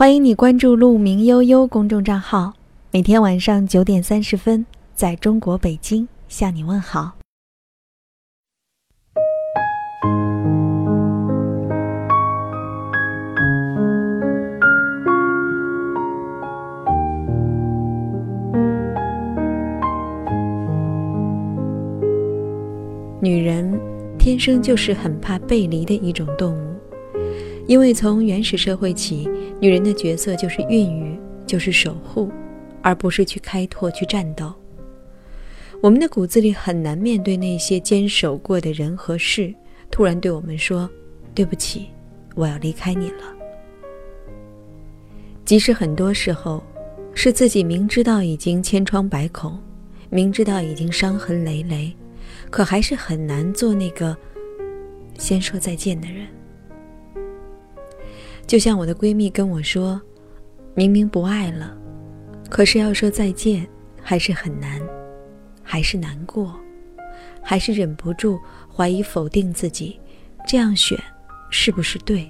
欢迎你关注“鹿鸣悠悠”公众账号，每天晚上九点三十分，在中国北京向你问好。女人天生就是很怕背离的一种动物。因为从原始社会起，女人的角色就是孕育，就是守护，而不是去开拓、去战斗。我们的骨子里很难面对那些坚守过的人和事，突然对我们说：“对不起，我要离开你了。”即使很多时候，是自己明知道已经千疮百孔，明知道已经伤痕累累，可还是很难做那个先说再见的人。就像我的闺蜜跟我说：“明明不爱了，可是要说再见还是很难，还是难过，还是忍不住怀疑否定自己，这样选是不是对？”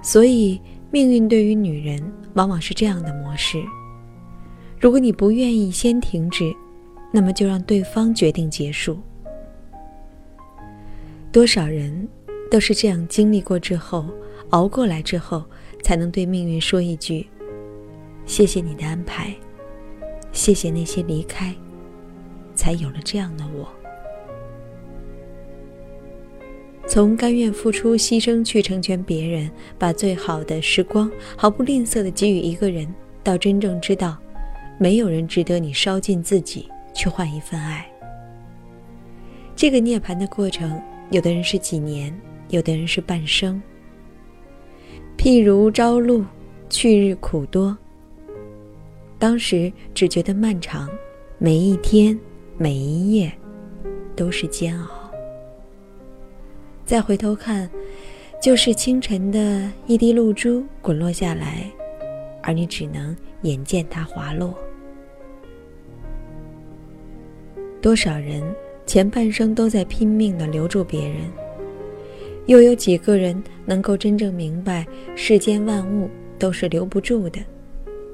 所以，命运对于女人往往是这样的模式：如果你不愿意先停止，那么就让对方决定结束。多少人？都是这样经历过之后，熬过来之后，才能对命运说一句：“谢谢你的安排，谢谢那些离开，才有了这样的我。”从甘愿付出牺牲去成全别人，把最好的时光毫不吝啬的给予一个人，到真正知道，没有人值得你烧尽自己去换一份爱。这个涅槃的过程，有的人是几年。有的人是半生，譬如朝露，去日苦多。当时只觉得漫长，每一天，每一夜，都是煎熬。再回头看，就是清晨的一滴露珠滚落下来，而你只能眼见它滑落。多少人前半生都在拼命的留住别人。又有几个人能够真正明白，世间万物都是留不住的，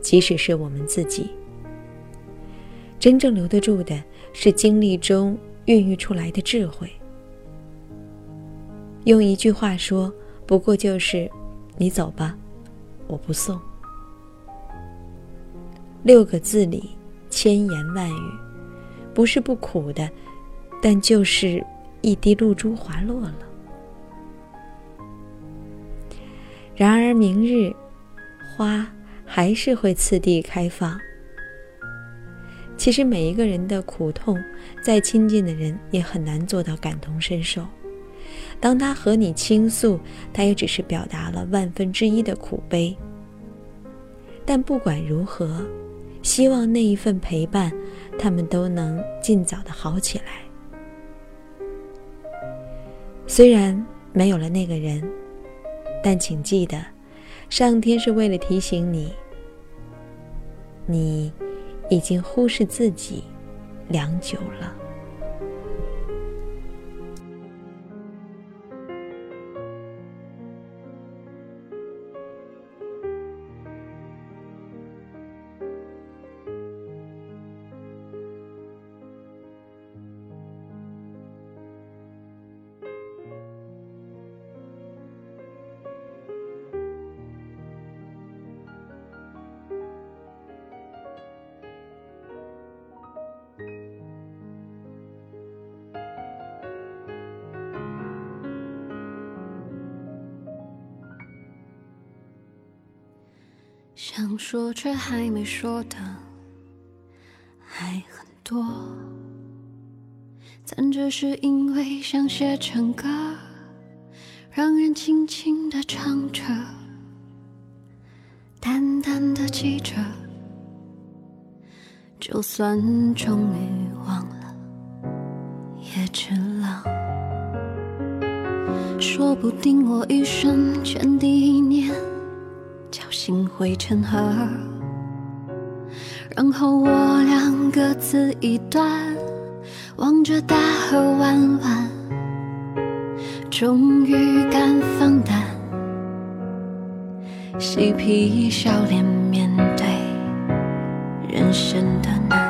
即使是我们自己。真正留得住的，是经历中孕育出来的智慧。用一句话说，不过就是“你走吧，我不送”。六个字里千言万语，不是不苦的，但就是一滴露珠滑落了。然而，明日花还是会次第开放。其实，每一个人的苦痛，再亲近的人也很难做到感同身受。当他和你倾诉，他也只是表达了万分之一的苦悲。但不管如何，希望那一份陪伴，他们都能尽早的好起来。虽然没有了那个人。但请记得，上天是为了提醒你，你已经忽视自己良久了。想说却还没说的还很多，但只是因为想写成歌，让人轻轻的唱着，淡淡的记着，就算终于忘了，也值了。说不定我一生前第一年。心灰成河，然后我俩各自一端，望着大河弯弯，终于敢放胆嬉皮笑脸面对人生的难。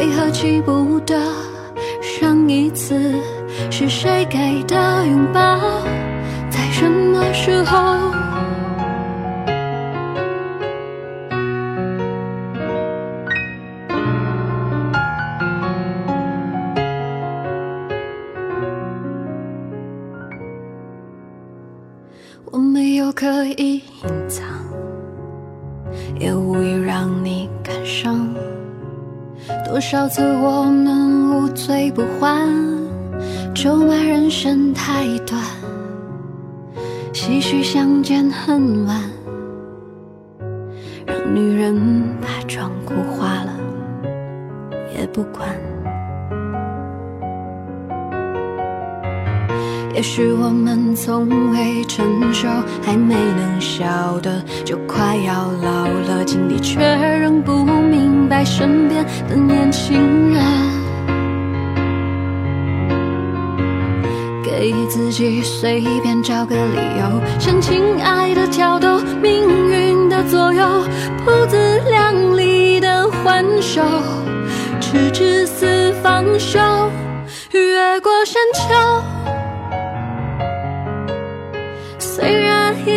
为何记不得上一次是谁给的拥抱，在什么时候？我没有刻意隐藏。也无意让你感伤。多少次我们无醉不欢，咒骂人生太短，唏嘘相见恨晚，让女人把妆哭花了也不管。也许我们从未成熟，还没能晓得，就快要老了，经历却仍不明白身边的年轻人，给自己随便找个理由，向情爱的挑逗，命运的左右，不自量力的还手，直至死方休，越过山丘。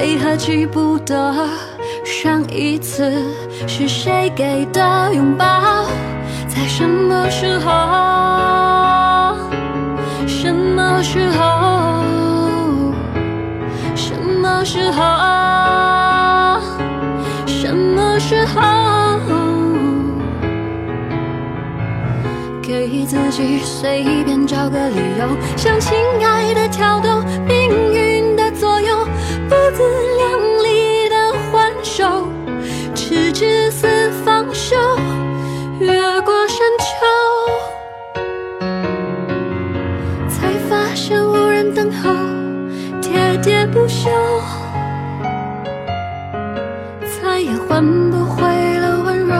为何记不得上一次是谁给的拥抱？在什么时候？什么时候？什么时候？什么时候？给自己随便找个理由，向情爱的挑逗，命运，不自量力的还手，直至死方休。越过山丘，才发现无人等候，喋喋不休，再也换不回了温柔，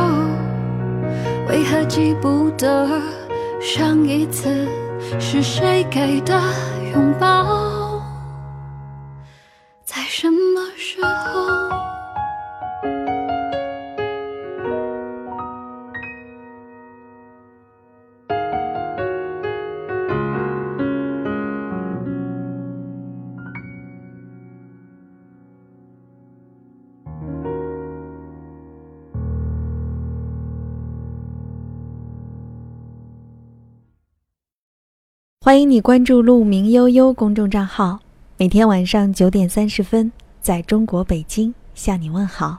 为何记不得？上一次是谁给的拥抱？欢迎你关注“鹿鸣悠悠”公众账号，每天晚上九点三十分，在中国北京向你问好。